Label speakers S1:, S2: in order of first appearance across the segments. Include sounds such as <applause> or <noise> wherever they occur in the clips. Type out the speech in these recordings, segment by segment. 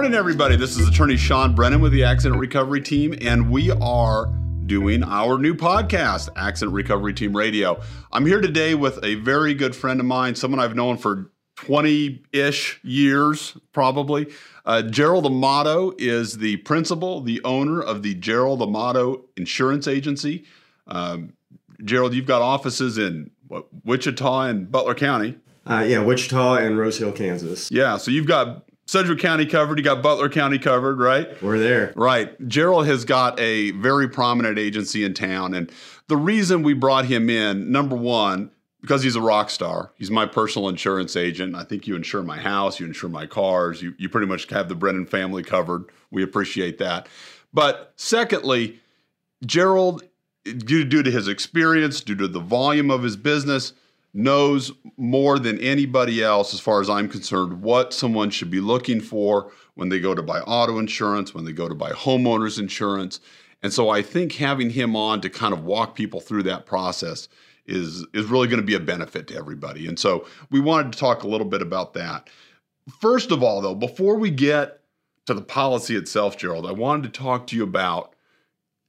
S1: morning, everybody. This is attorney Sean Brennan with the Accident Recovery Team, and we are doing our new podcast, Accident Recovery Team Radio. I'm here today with a very good friend of mine, someone I've known for 20 ish years, probably. Uh, Gerald Amato is the principal, the owner of the Gerald Amato Insurance Agency. Um, Gerald, you've got offices in what, Wichita and Butler County.
S2: Uh, yeah, Wichita and Rose Hill, Kansas.
S1: Yeah, so you've got Sedgwick County covered. You got Butler County covered, right?
S2: We're there.
S1: Right. Gerald has got a very prominent agency in town. And the reason we brought him in, number one, because he's a rock star. He's my personal insurance agent. I think you insure my house, you insure my cars, you, you pretty much have the Brennan family covered. We appreciate that. But secondly, Gerald, due, due to his experience, due to the volume of his business, knows more than anybody else, as far as I'm concerned, what someone should be looking for when they go to buy auto insurance, when they go to buy homeowners insurance. And so I think having him on to kind of walk people through that process is, is really going to be a benefit to everybody. And so we wanted to talk a little bit about that. First of all, though, before we get to the policy itself, Gerald, I wanted to talk to you about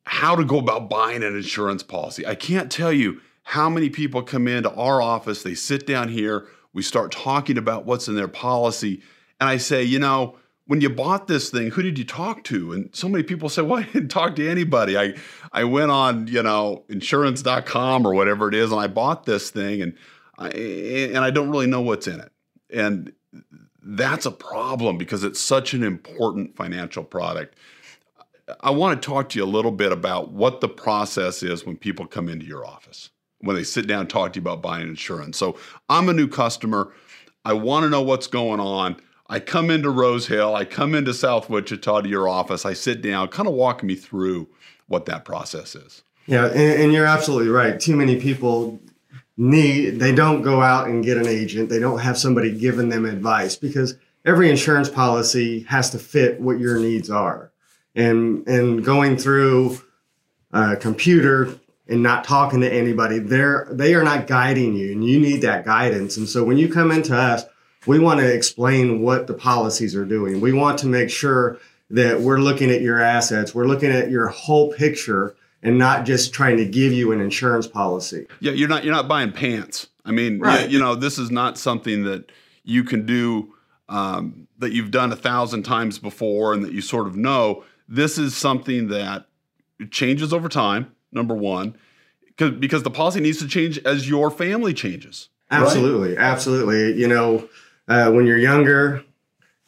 S1: how to go about buying an insurance policy. I can't tell you how many people come into our office, they sit down here, we start talking about what's in their policy, and I say, you know, when you bought this thing, who did you talk to? And so many people say, well, <laughs> I didn't talk to anybody. I, I went on, you know, insurance.com or whatever it is, and I bought this thing and I, and I don't really know what's in it. And that's a problem because it's such an important financial product. I want to talk to you a little bit about what the process is when people come into your office when they sit down and talk to you about buying insurance. So I'm a new customer. I want to know what's going on. I come into Rose Hill, I come into South Wichita to your office, I sit down, kind of walk me through what that process is.
S2: Yeah, and, and, you're absolutely right. Too many people need, they don't go out and get an agent, they don't have somebody giving them advice because every insurance policy has to fit what your needs are. And, and going through a computer and not talking to anybody, they're they are not guiding you, and you need that guidance. And so when you come into us, we want to explain what the policies are doing. We want to make sure that we're looking at your assets, we're looking at your whole picture, and not just trying to give you an insurance policy.
S1: Yeah, you're not you're not buying pants. I mean, right. you, you know, this is not something that you can do um, that you've done a thousand times before and that you sort of know. This is something that changes over time number one, because because the policy needs to change as your family changes.
S2: Absolutely, right? absolutely. You know, uh, when you're younger,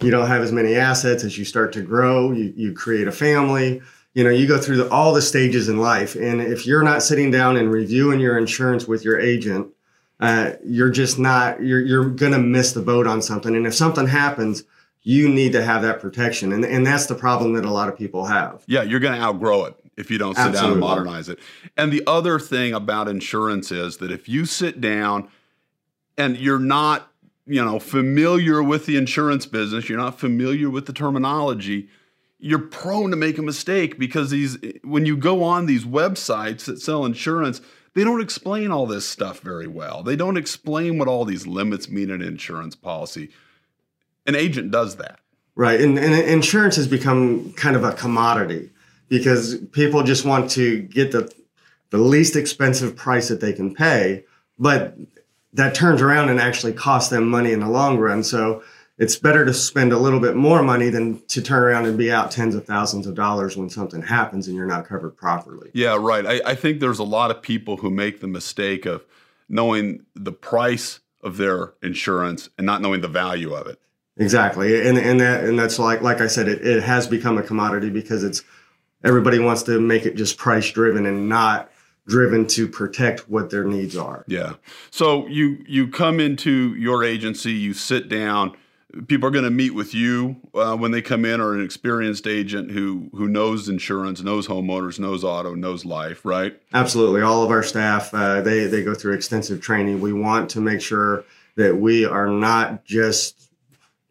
S2: you don't have as many assets as you start to grow. You you create a family. You know, you go through the, all the stages in life, and if you're not sitting down and reviewing your insurance with your agent, uh, you're just not. You're you're gonna miss the boat on something. And if something happens, you need to have that protection, and and that's the problem that a lot of people have.
S1: Yeah, you're gonna outgrow it if you don't sit Absolutely. down and modernize it. And the other thing about insurance is that if you sit down and you're not, you know, familiar with the insurance business, you're not familiar with the terminology, you're prone to make a mistake because these when you go on these websites that sell insurance, they don't explain all this stuff very well. They don't explain what all these limits mean in an insurance policy. An agent does that.
S2: Right. And, and insurance has become kind of a commodity because people just want to get the the least expensive price that they can pay, but that turns around and actually costs them money in the long run. So it's better to spend a little bit more money than to turn around and be out tens of thousands of dollars when something happens and you're not covered properly.
S1: Yeah, right. I, I think there's a lot of people who make the mistake of knowing the price of their insurance and not knowing the value of it.
S2: Exactly. And and that and that's like like I said, it, it has become a commodity because it's everybody wants to make it just price driven and not driven to protect what their needs are.
S1: Yeah. So you you come into your agency, you sit down. People are going to meet with you uh, when they come in, or an experienced agent who who knows insurance, knows homeowners, knows auto, knows life, right?
S2: Absolutely. All of our staff uh, they they go through extensive training. We want to make sure that we are not just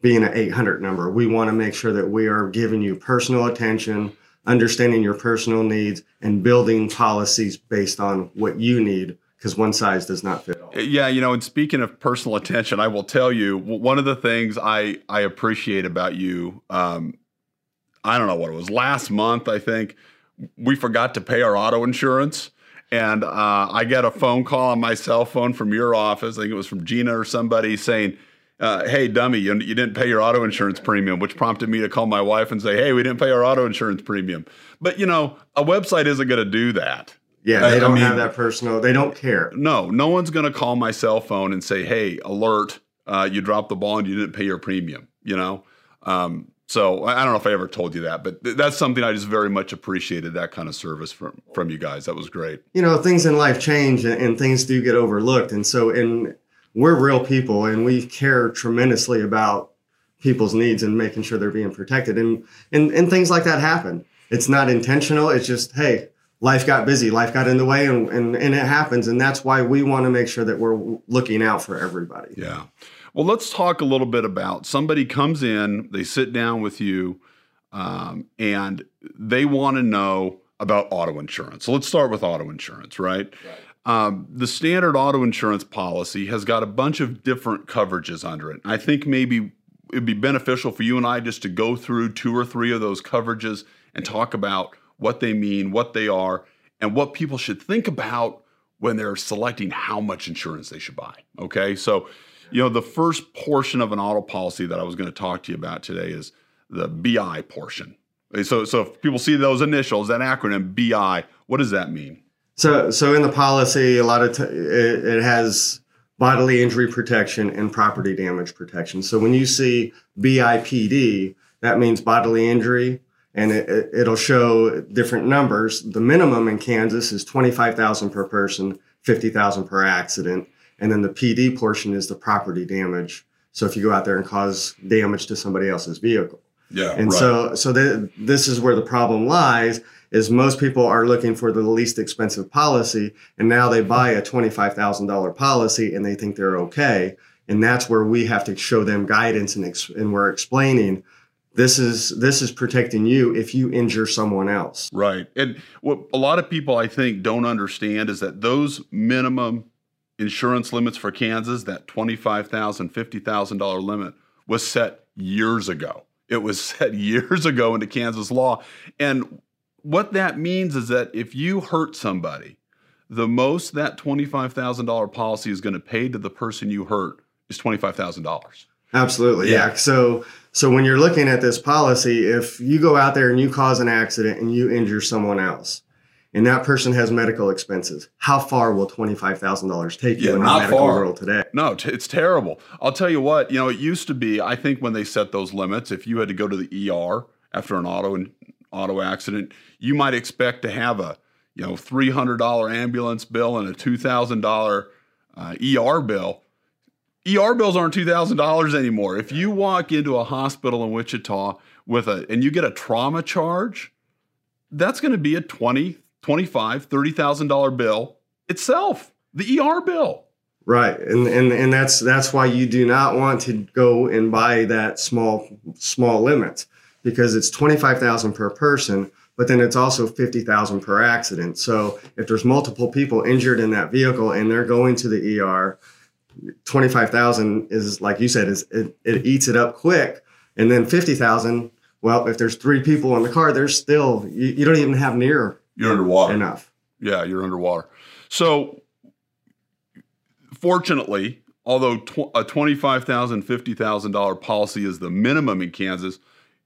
S2: being an 800 number. We want to make sure that we are giving you personal attention understanding your personal needs and building policies based on what you need because one size does not fit all.
S1: Yeah, you know, and speaking of personal attention, I will tell you one of the things I I appreciate about you um, I don't know what it was last month. I think we forgot to pay our auto insurance. And uh, I get a phone call on my cell phone from your office. I think it was from Gina or somebody saying, uh, "Hey, dummy, you, you didn't pay your auto insurance premium," which prompted me to call my wife and say, "Hey, we didn't pay our auto insurance premium." But you know, a website isn't going to do that.
S2: Yeah, they don't I mean, have that personal. They don't care.
S1: No, no one's going to call my cell phone and say, "Hey, alert! Uh, you dropped the ball and you didn't pay your premium." You know, um, so I don't know if I ever told you that, but th- that's something I just very much appreciated that kind of service from from you guys. That was great.
S2: You know, things in life change and, and things do get overlooked, and so and we're real people and we care tremendously about people's needs and making sure they're being protected, and and and things like that happen. It's not intentional. It's just hey, life got busy, life got in the way, and, and, and it happens. And that's why we want to make sure that we're looking out for everybody.
S1: Yeah. Well, let's talk a little bit about somebody comes in, they sit down with you, um, and they want to know about auto insurance. So let's start with auto insurance, right? right. Um, the standard auto insurance policy has got a bunch of different coverages under it. I think maybe it'd be beneficial for you and I just to go through two or three of those coverages and talk about what they mean, what they are, and what people should think about when they're selecting how much insurance they should buy. Okay, so you know the first portion of an auto policy that I was going to talk to you about today is the BI portion. So, so if people see those initials, that acronym BI, what does that mean?
S2: So, so in the policy, a lot of t- it, it has bodily injury protection and property damage protection. So when you see BIPD, that means bodily injury, and it, it'll show different numbers. The minimum in Kansas is 25,000 per person, 50,000 per accident. And then the PD portion is the property damage. So if you go out there and cause damage to somebody else's vehicle.
S1: Yeah.
S2: And right. so, so the, this is where the problem lies is most people are looking for the least expensive policy. And now they buy a $25,000 policy and they think they're okay. And that's where we have to show them guidance and, ex- and we're explaining this is this is protecting you if you injure someone else
S1: right and what a lot of people i think don't understand is that those minimum insurance limits for kansas that $25000 $50000 limit was set years ago it was <laughs> set years ago into kansas law and what that means is that if you hurt somebody the most that $25000 policy is going to pay to the person you hurt is $25000
S2: absolutely yeah. yeah so so when you're looking at this policy, if you go out there and you cause an accident and you injure someone else, and that person has medical expenses, how far will twenty five thousand dollars take you yeah, in the medical far. world today?
S1: No, t- it's terrible. I'll tell you what. You know, it used to be. I think when they set those limits, if you had to go to the ER after an auto and auto accident, you might expect to have a you know three hundred dollar ambulance bill and a two thousand uh, ER bill ER bills aren't $2,000 anymore. If you walk into a hospital in Wichita with a and you get a trauma charge, that's going to be a 20, 25, $30,000 bill itself, the ER bill.
S2: Right. And and and that's that's why you do not want to go and buy that small small limit because it's 25,000 per person, but then it's also 50,000 per accident. So if there's multiple people injured in that vehicle and they're going to the ER, 25,000 is like you said is it, it eats it up quick. And then 50,000 well if there's three people in the car there's still you, you don't even have near
S1: you're underwater.
S2: enough.
S1: Yeah you're underwater. So fortunately although tw- a $25,000 $50,000 policy is the minimum in Kansas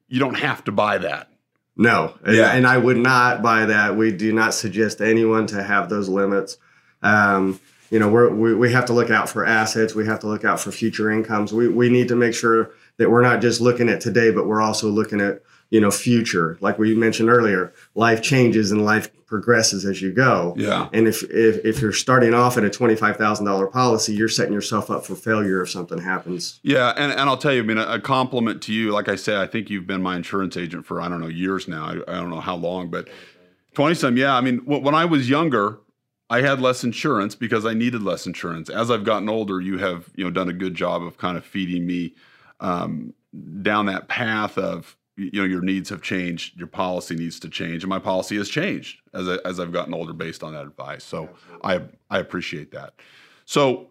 S1: you don't have to buy that.
S2: No. Yeah. and I would not buy that. We do not suggest anyone to have those limits. Um, you know we're, we, we have to look out for assets. We have to look out for future incomes. We, we need to make sure that we're not just looking at today but we're also looking at you know future. Like we mentioned earlier life changes and life progresses as you go.
S1: Yeah.
S2: And if if, if you're starting off at a $25000 policy you're setting yourself up for failure if something happens.
S1: Yeah and, and i'll tell you i mean a, compliment to you like i said i think you've been my insurance agent for i don't know years now. I, I don't know how long but 20 some yeah i mean when i was younger I had less insurance because I needed less insurance. As I've gotten older, you have you know done a good job of kind of feeding me um, down that path of you know your needs have changed, your policy needs to change, and my policy has changed as I, as I've gotten older based on that advice. So I I appreciate that. So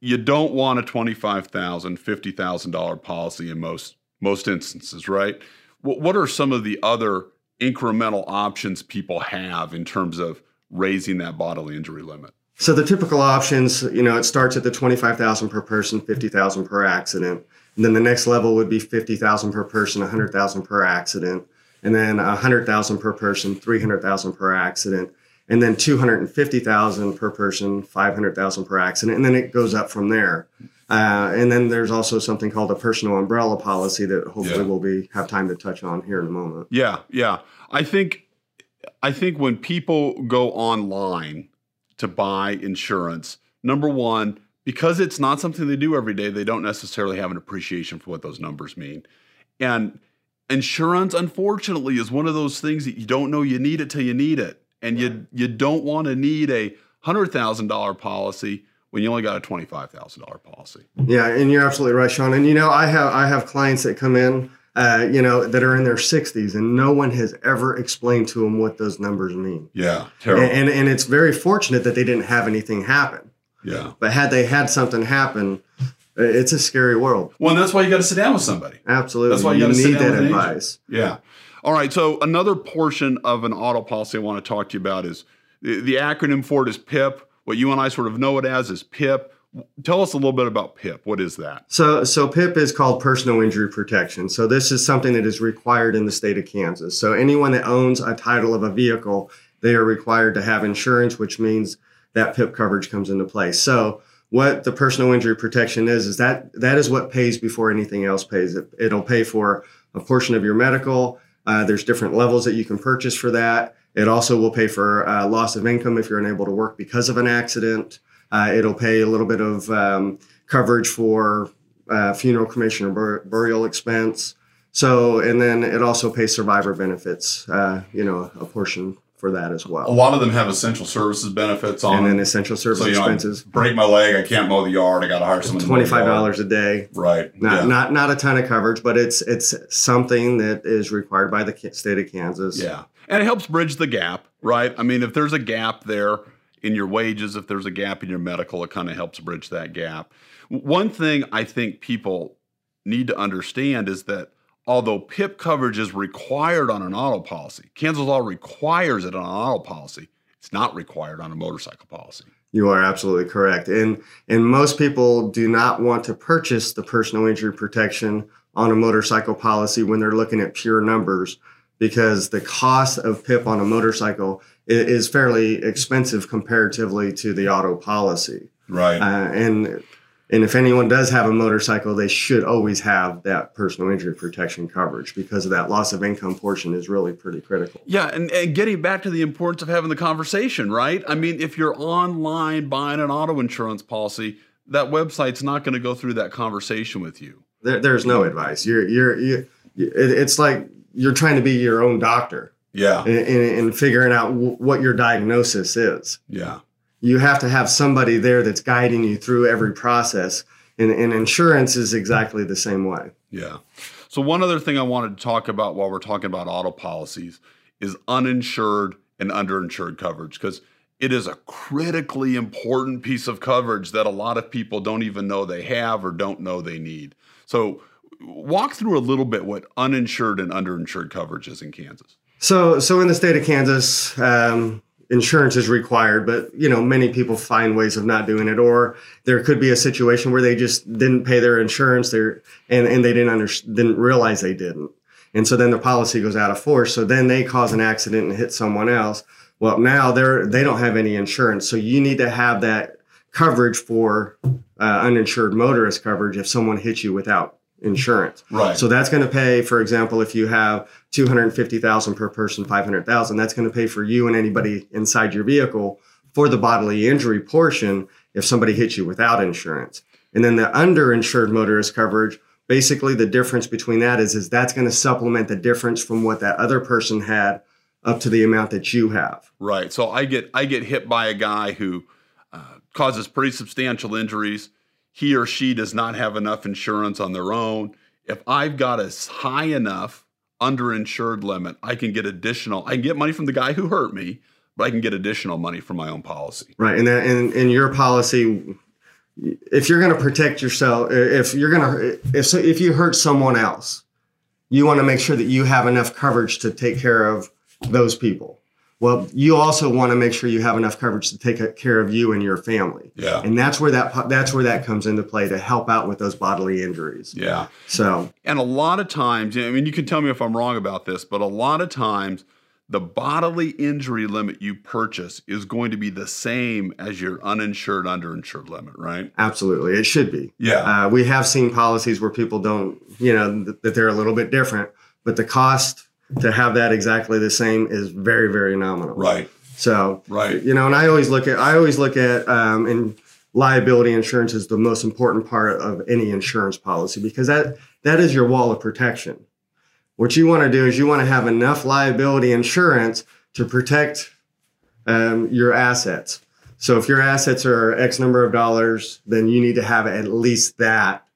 S1: you don't want a twenty five thousand, fifty thousand dollar policy in most most instances, right? what, what are some of the other incremental options people have in terms of raising that bodily injury limit?
S2: So the typical options, you know, it starts at the 25,000 per person, 50,000 per accident. And then the next level would be 50,000 per person, 100,000 per accident. And then 100,000 per person, 300,000 per accident. And then 250,000 per person, 500,000 per accident. And then it goes up from there. Uh, and then there's also something called a personal umbrella policy that hopefully
S1: Yeah.
S2: we'll be have time to touch on here in a moment.
S1: Yeah, yeah. I think I think when people go online to buy insurance, number one, because it's not something they do every day, they don't necessarily have an appreciation for what those numbers mean. And insurance, unfortunately, is one of those things that you don't know you need it till you need it. And you you don't want to need a hundred thousand dollar policy when you only got a twenty five thousand dollar policy.
S2: Yeah, and you're absolutely right, Sean. And you know, I have I have clients that come in, uh, you know, that are in their 60s, and no one has ever explained to them what those numbers mean.
S1: Yeah,
S2: And, and and it's very fortunate that they didn't have anything happen.
S1: Yeah.
S2: But had they had something happen, it's a scary world.
S1: Well, and that's why you got to sit down with somebody.
S2: Absolutely,
S1: That's why you sit
S2: need that
S1: with an agent.
S2: advice.
S1: Yeah. All right. So another portion of an auto policy I want to talk to you about is the, the acronym for it is PIP. What you and I sort of know it as is PIP. Tell us a little bit about PIP. What is that?
S2: So, so PIP is called personal injury protection. So this is something that is required in the state of Kansas. So anyone that owns a title of a vehicle, they are required to have insurance, which means that PIP coverage comes into play. So what the personal injury protection is is that that is what pays before anything else pays. It, it'll pay for a portion of your medical. Uh, there's different levels that you can purchase for that. It also will pay for uh, loss of income if you're unable to work because of an accident. Uh, it'll pay a little bit of um, coverage for uh, funeral, cremation, or bur- burial expense. So, and then it also pays survivor benefits. Uh, you know, a portion for that as well.
S1: A lot of them have essential services benefits on
S2: and then essential service
S1: So, you know,
S2: expenses.
S1: break my leg, I can't mow the yard, I got to hire someone. to mow the
S2: Twenty five dollars a day.
S1: Right.
S2: Not,
S1: yeah.
S2: not not a ton of coverage, but it's it's something that is required by the state of Kansas.
S1: Yeah. And it helps bridge the gap, right? I mean, if there's a gap there in your wages, if there's a gap in your medical, it kind of helps bridge that gap. One thing I think people need to understand is that although PIP coverage is required on an auto policy, Kansas law requires it on an auto policy. It's not required on a motorcycle policy.
S2: You are absolutely correct. And and most people do not want to purchase the personal injury protection on a motorcycle policy when they're looking at pure numbers because the cost of PIP on a motorcycle is fairly expensive comparatively to the auto policy.
S1: Right.
S2: Uh, and and if anyone does have a motorcycle, they should always have that personal injury protection coverage because of that loss of income portion is really pretty critical.
S1: Yeah, and, and getting back to the importance of having the conversation, right? I mean, if you're online buying an auto insurance policy, that website's not going to go through that conversation with you.
S2: There, there's no advice. You're you're you. It, it's like you're trying to be your own doctor
S1: Yeah.
S2: and, and, and figuring out w- what your diagnosis is.
S1: Yeah.
S2: You have to have somebody there that's guiding you through every process. And, and insurance is exactly the same way.
S1: Yeah. So, one other thing I wanted to talk about while we're talking about auto policies is uninsured and underinsured coverage because it is a critically important piece of coverage that a lot of people don't even know they have or don't know they need. So, walk through a little bit what uninsured and underinsured coverage is in Kansas.
S2: So, so in the state of Kansas, um, insurance is required, but you know many people find ways of not doing it, or there could be a situation where they just didn't pay their insurance there, and and they didn't under, didn't realize they didn't, and so then the policy goes out of force. So then they cause an accident and hit someone else. Well, now they're they don't have any insurance, so you need to have that coverage for uh, uninsured motorist coverage if someone hits you without insurance.
S1: Right.
S2: So that's going to pay, for example, if you have 250,000 per person, 500,000, that's going to pay for you and anybody inside your vehicle for the bodily injury portion if somebody hits you without insurance. And then the underinsured motorist coverage, basically the difference between that is, is that's going to supplement the difference from what that other person had up to the amount that you have.
S1: Right. So I get I get hit by a guy who uh, causes pretty substantial injuries. He or she does not have enough insurance on their own. If I've got a high enough underinsured limit, I can get additional. I can get money from the guy who hurt me, but I can get additional money from my own policy.
S2: Right. And then in, in your policy, if you're going to protect yourself, if you're going to, if, if you hurt someone else, you want to make sure that you have enough coverage to take care of those people. Well, you also want to make sure you have enough coverage to take care of you and your family.
S1: Yeah.
S2: And that's where that that's where that comes into play to help out with those bodily injuries.
S1: Yeah.
S2: So,
S1: And a lot of times, I mean, you can tell me if I'm wrong about this, but a lot of times the bodily injury limit you purchase is going to be the same as your uninsured, underinsured limit, right?
S2: absolutely, it should be.
S1: Yeah.
S2: Uh, we have seen policies where people don't, you know, th- that they're a little bit different, but the cost to have that exactly the same is very, very nominal.
S1: right.
S2: So,
S1: Right.
S2: you know, and I always look at, I always look at, um, and liability insurance is the most important part of any insurance policy because that that is your wall of protection. What you want to do is you want to have enough liability insurance to protect um, your assets. So if your assets are X number of dollars, then you need to have at least that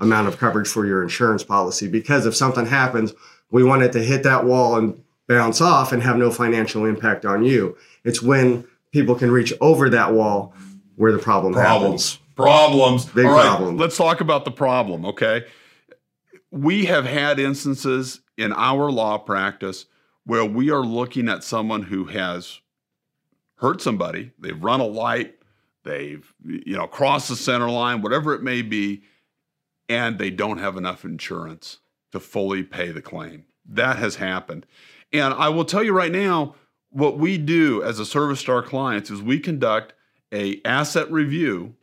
S2: amount of coverage for your insurance policy because if something happens, we want it to hit that wall and bounce off and have no financial impact on you. It's when people can reach over that wall where the problem
S1: Problems.
S2: happens.
S1: Problems.
S2: Big
S1: All right,
S2: problem.
S1: Let's talk about the problem, okay? We have had instances in our law practice where we are looking at someone who has hurt somebody, they've run a light, they've you know crossed the center line, whatever it may be, and they don't have enough insurance to fully pay the claim. That has happened. And I will tell you right now, what we do as a service to our clients is we conduct a asset review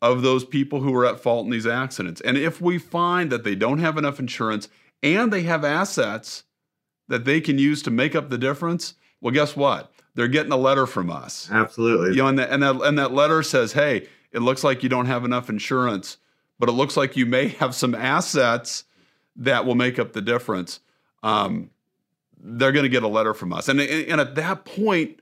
S1: of those people who are at fault in these accidents. And if we find that they don't have enough insurance and they have assets that they can use to make up the difference, well, guess what? They're getting a letter from us.
S2: Absolutely.
S1: You know, and that, and that and that letter says, "Hey, it looks like you don't have enough insurance, but it looks like you may have some assets that will make up the difference." Um, they're going to get a letter from us, and and at that point,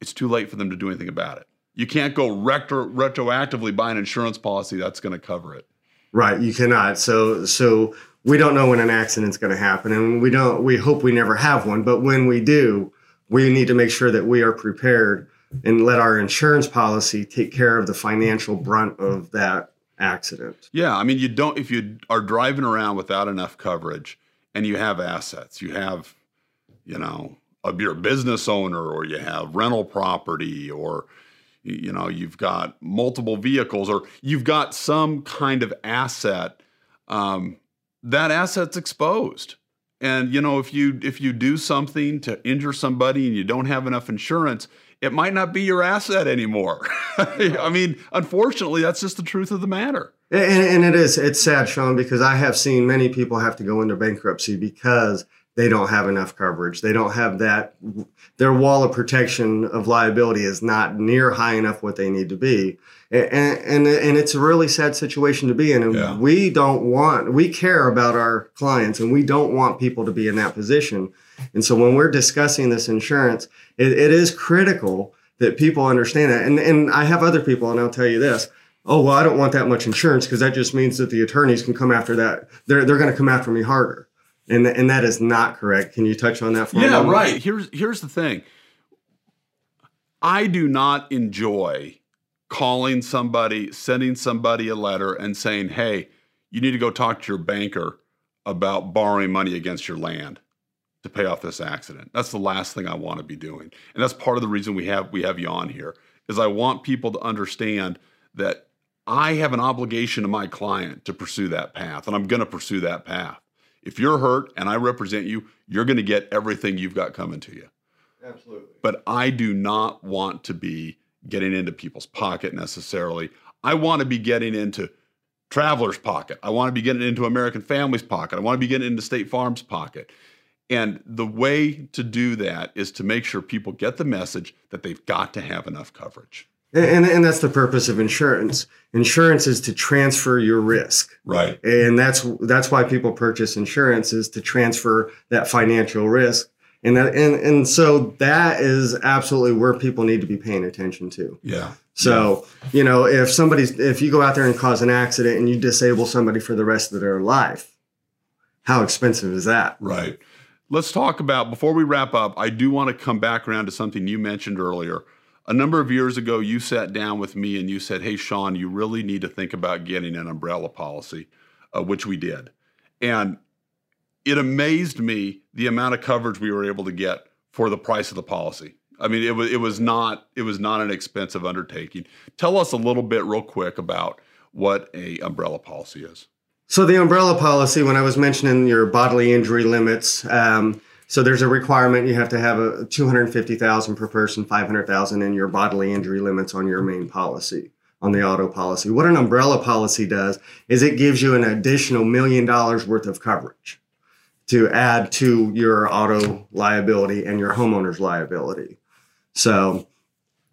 S1: it's too late for them to do anything about it. You can't go retro, retroactively buy an insurance policy that's going to cover it.
S2: Right, you cannot. So so we don't know when an accident's going to happen and we don't we hope we never have one, but when we do, we need to make sure that we are prepared and let our insurance policy take care of the financial brunt of that accident.
S1: Yeah, I mean, you don't if you are driving around without enough coverage and you have assets, you have, you know, a, you're a business owner or you have rental property or you know you've got multiple vehicles or you've got some kind of asset um, that asset's exposed and you know if you if you do something to injure somebody and you don't have enough insurance it might not be your asset anymore <laughs> i mean unfortunately that's just the truth of the matter
S2: And, and it is it's sad, Sean, because I have seen many people have to go into bankruptcy because they don't have enough coverage. They don't have that. Their wall of protection of liability is not near high enough what they need to be, and and and it's a really sad situation to be in. And
S1: Yeah.
S2: we don't want. We care about our clients, and we don't want people to be in that position. And so when we're discussing this insurance, it, it is critical that people understand that. And and I have other people, and I'll tell you this oh well i don't want that much insurance because that just means that the attorneys can come after that they're, they're going to come after me harder and, and that is not correct can you touch on that for a
S1: Yeah, right. Here's here's the thing. I do not enjoy calling somebody, sending somebody a letter and saying, "Hey, you need to go talk to your banker about borrowing money against your land to pay off this accident." That's the last thing I want to be doing. And that's part of the reason we have we have you on here is I want people to understand that I have an obligation to my client to pursue that path, and I'm going to pursue that path. If you're hurt and I represent you, you're going to get everything you've got coming to you.
S2: absolutely
S1: But I do not want to be getting into people's pocket necessarily. I want to be getting into Traveler's pocket. I want to be getting into American Family's pocket. I want to be getting into State Farm's pocket. And the way to do that is to make sure people get the message that they've got to have enough coverage.
S2: and, and that's the purpose of insurance insurance is to transfer your risk
S1: Right.
S2: and that's that's why people purchase insurance is to transfer that financial risk and that and, and so that is absolutely where people need to be paying attention to
S1: Yeah.
S2: So, you know, if somebody's, if you go out there and cause an accident and you disable somebody for the rest of their life, how expensive is that?
S1: Right. Let's talk about, before we wrap up, I do want to come back around to something you mentioned earlier. A number of years ago, you sat down with me and you said, Hey, Sean, you really need to think about getting an umbrella policy, uh, which we did. And it amazed me the amount of coverage we were able to get for the price of the policy. I mean, it was it was not it was not an expensive undertaking. Tell us a little bit, real quick, about what a umbrella policy is.
S2: So the umbrella policy, when I was mentioning your bodily injury limits, um, so there's a requirement you have to have a 250,000 per person, 500,000 in your bodily injury limits on your main policy on the auto policy. What an umbrella policy does is it gives you an additional million dollars worth of coverage to add to your auto liability and your homeowner's liability. So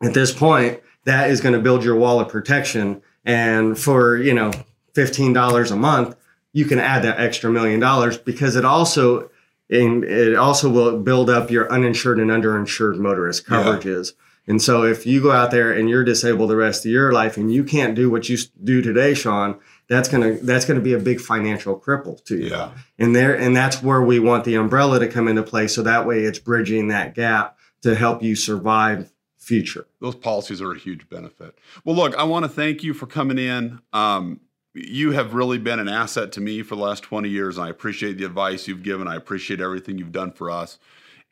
S2: at this point, that is going to build your wall of protection. And for, you know, $15 a month, you can add that extra million dollars because it also and it also will build up your uninsured and underinsured motorist coverages. Yeah. And so if you go out there and you're disabled the rest of your life and you can't do what you do today, Sean, that's gonna that's gonna be a big financial cripple to you.
S1: Yeah.
S2: And there and that's where we want the umbrella to come into play. So that way it's bridging that gap to help you survive future.
S1: Those policies are a huge benefit. Well, look, I want to thank you for coming in. Um, you have really been an asset to me for the last 20 years. And I appreciate the advice you've given. I appreciate everything you've done for us.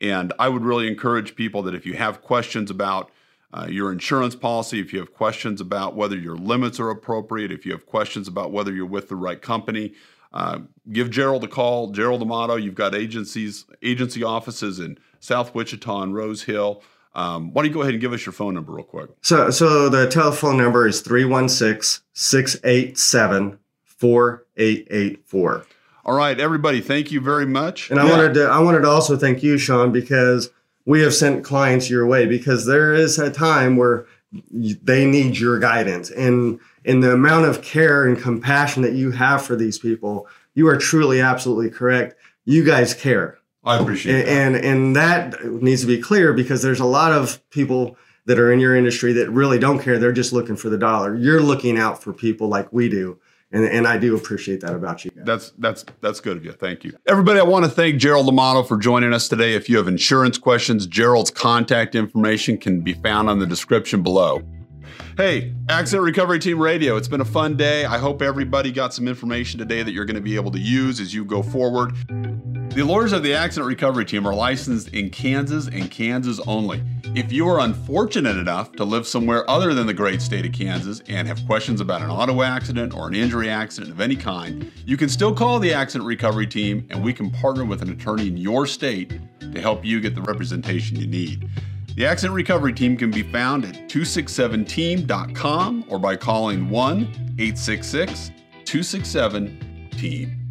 S1: And I would really encourage people that if you have questions about uh, your insurance policy, if you have questions about whether your limits are appropriate, if you have questions about whether you're with the right company, uh, give Gerald a call. Gerald Amato, you've got agencies, agency offices in South Wichita and Rose Hill. Um, why don't you go ahead and give us your phone number real quick?
S2: So, so the telephone number is 316 687 4884.
S1: All right, everybody, thank you very much.
S2: And I wanted to I wanted to also thank you, Sean, because we have sent clients your way because there is a time where they need your guidance and in the amount of care and compassion that you have for these people, you are truly absolutely correct. You guys care.
S1: I appreciate
S2: that. And and that needs to be clear because there's a lot of people that are in your industry that really don't care. They're just looking for the dollar. You're looking out for people like we do. And, and I do appreciate that about you.
S1: Guys. That's that's that's good of you. Thank you, everybody. I want to thank Gerald Amato for joining us today. If you have insurance questions, Gerald's contact information can be found on the description below. Hey, Accident Recovery Team Radio, it's been a fun day. I hope everybody got some information today that you're going to be able to use as you go forward. The lawyers of the Accident Recovery Team are licensed in Kansas and Kansas only. If you are unfortunate enough to live somewhere other than the great state of Kansas and have questions about an auto accident or an injury accident of any kind, you can still call the Accident Recovery Team and we can partner with an attorney in your state to help you get the representation you need. The Accident Recovery Team can be found at 267team.com or by calling 1 866 267 TEAM.